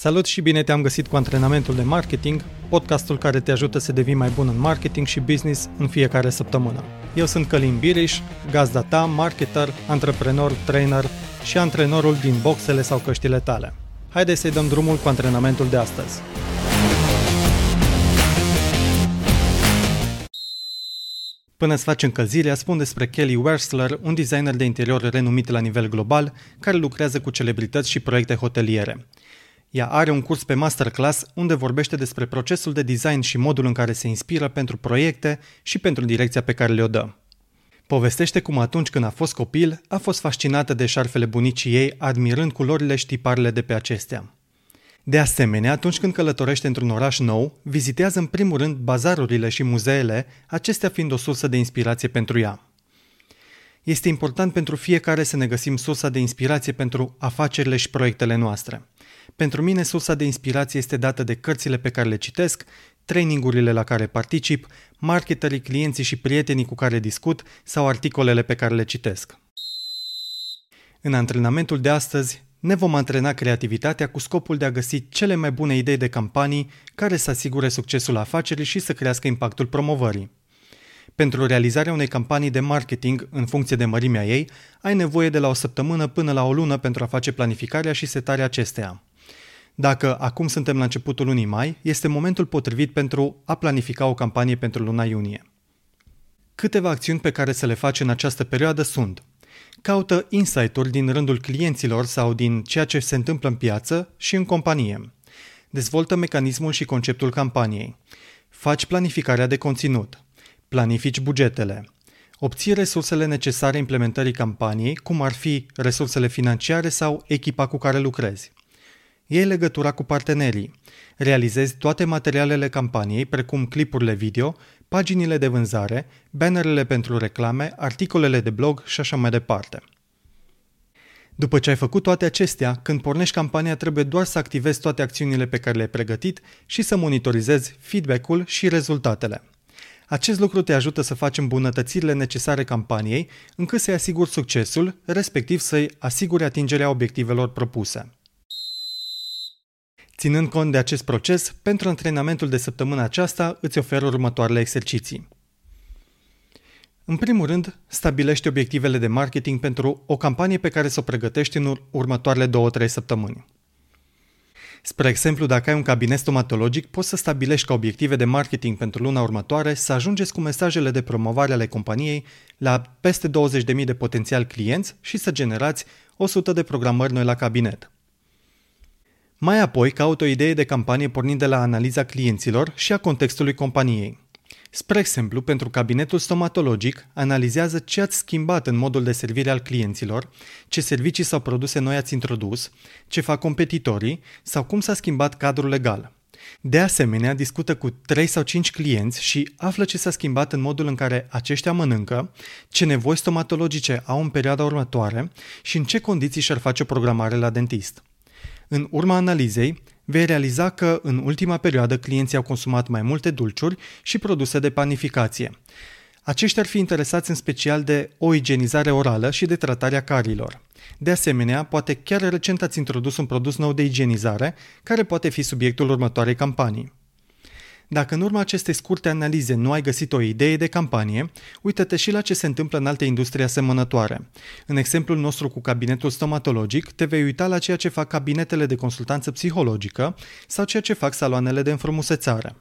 Salut și bine te-am găsit cu antrenamentul de marketing, podcastul care te ajută să devii mai bun în marketing și business în fiecare săptămână. Eu sunt Călin Biriș, gazda ta, marketer, antreprenor, trainer și antrenorul din boxele sau căștile tale. Haideți să-i dăm drumul cu antrenamentul de astăzi. Până să faci încălzirea, spun despre Kelly Wersler, un designer de interior renumit la nivel global, care lucrează cu celebrități și proiecte hoteliere. Ea are un curs pe masterclass unde vorbește despre procesul de design și modul în care se inspiră pentru proiecte și pentru direcția pe care le-o dă. Povestește cum atunci când a fost copil, a fost fascinată de șarfele bunicii ei, admirând culorile și tiparele de pe acestea. De asemenea, atunci când călătorește într-un oraș nou, vizitează în primul rând bazarurile și muzeele, acestea fiind o sursă de inspirație pentru ea. Este important pentru fiecare să ne găsim sursa de inspirație pentru afacerile și proiectele noastre. Pentru mine, sursa de inspirație este dată de cărțile pe care le citesc, trainingurile la care particip, marketerii, clienții și prietenii cu care discut sau articolele pe care le citesc. În antrenamentul de astăzi ne vom antrena creativitatea cu scopul de a găsi cele mai bune idei de campanii care să asigure succesul afacerii și să crească impactul promovării. Pentru realizarea unei campanii de marketing în funcție de mărimea ei, ai nevoie de la o săptămână până la o lună pentru a face planificarea și setarea acesteia. Dacă acum suntem la începutul lunii mai, este momentul potrivit pentru a planifica o campanie pentru luna iunie. Câteva acțiuni pe care să le faci în această perioadă sunt Caută insight-uri din rândul clienților sau din ceea ce se întâmplă în piață și în companie. Dezvoltă mecanismul și conceptul campaniei. Faci planificarea de conținut. Planifici bugetele. Obții resursele necesare implementării campaniei, cum ar fi resursele financiare sau echipa cu care lucrezi. Iei legătura cu partenerii. Realizezi toate materialele campaniei, precum clipurile video, paginile de vânzare, bannerele pentru reclame, articolele de blog și așa mai departe. După ce ai făcut toate acestea, când pornești campania trebuie doar să activezi toate acțiunile pe care le-ai pregătit și să monitorizezi feedback-ul și rezultatele. Acest lucru te ajută să faci îmbunătățirile necesare campaniei, încât să-i asiguri succesul, respectiv să-i asiguri atingerea obiectivelor propuse. Ținând cont de acest proces, pentru antrenamentul de săptămâna aceasta îți ofer următoarele exerciții. În primul rând, stabilește obiectivele de marketing pentru o campanie pe care să o pregătești în următoarele 2-3 săptămâni. Spre exemplu, dacă ai un cabinet stomatologic, poți să stabilești ca obiective de marketing pentru luna următoare să ajungeți cu mesajele de promovare ale companiei la peste 20.000 de potențiali clienți și să generați 100 de programări noi la cabinet. Mai apoi, caut o idee de campanie pornind de la analiza clienților și a contextului companiei. Spre exemplu, pentru cabinetul stomatologic, analizează ce ați schimbat în modul de servire al clienților, ce servicii sau produse noi ați introdus, ce fac competitorii sau cum s-a schimbat cadrul legal. De asemenea, discută cu 3 sau 5 clienți și află ce s-a schimbat în modul în care aceștia mănâncă, ce nevoi stomatologice au în perioada următoare și în ce condiții și-ar face o programare la dentist. În urma analizei, vei realiza că în ultima perioadă clienții au consumat mai multe dulciuri și produse de panificație. Aceștia ar fi interesați în special de o igienizare orală și de tratarea carilor. De asemenea, poate chiar recent ați introdus un produs nou de igienizare, care poate fi subiectul următoarei campanii. Dacă în urma acestei scurte analize nu ai găsit o idee de campanie, uită-te și la ce se întâmplă în alte industrie asemănătoare. În exemplul nostru cu cabinetul stomatologic, te vei uita la ceea ce fac cabinetele de consultanță psihologică sau ceea ce fac saloanele de înfrumusețare.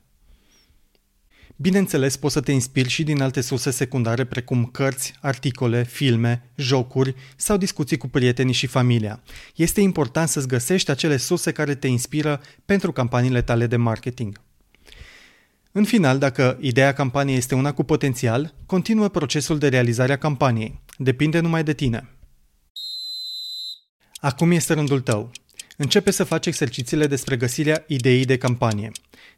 Bineînțeles, poți să te inspiri și din alte surse secundare precum cărți, articole, filme, jocuri sau discuții cu prietenii și familia. Este important să-ți găsești acele surse care te inspiră pentru campaniile tale de marketing. În final, dacă ideea campaniei este una cu potențial, continuă procesul de realizare a campaniei. Depinde numai de tine. Acum este rândul tău. Începe să faci exercițiile despre găsirea ideii de campanie.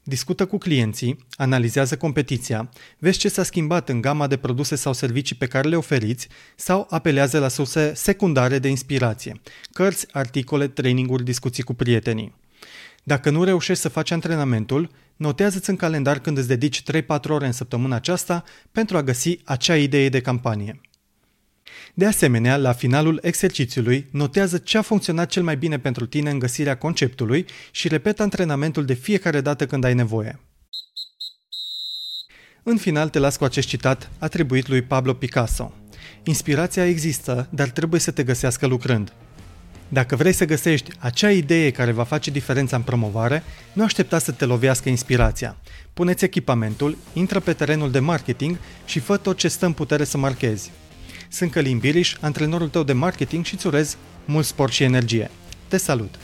Discută cu clienții, analizează competiția, vezi ce s-a schimbat în gama de produse sau servicii pe care le oferiți sau apelează la surse secundare de inspirație, cărți, articole, traininguri, discuții cu prietenii. Dacă nu reușești să faci antrenamentul, notează-ți în calendar când îți dedici 3-4 ore în săptămâna aceasta pentru a găsi acea idee de campanie. De asemenea, la finalul exercițiului, notează ce a funcționat cel mai bine pentru tine în găsirea conceptului și repetă antrenamentul de fiecare dată când ai nevoie. În final te las cu acest citat atribuit lui Pablo Picasso. Inspirația există, dar trebuie să te găsească lucrând. Dacă vrei să găsești acea idee care va face diferența în promovare, nu aștepta să te lovească inspirația. Puneți echipamentul, intră pe terenul de marketing și fă tot ce stă în putere să marchezi. Sunt Călin Biriș, antrenorul tău de marketing și îți urez mult sport și energie. Te salut!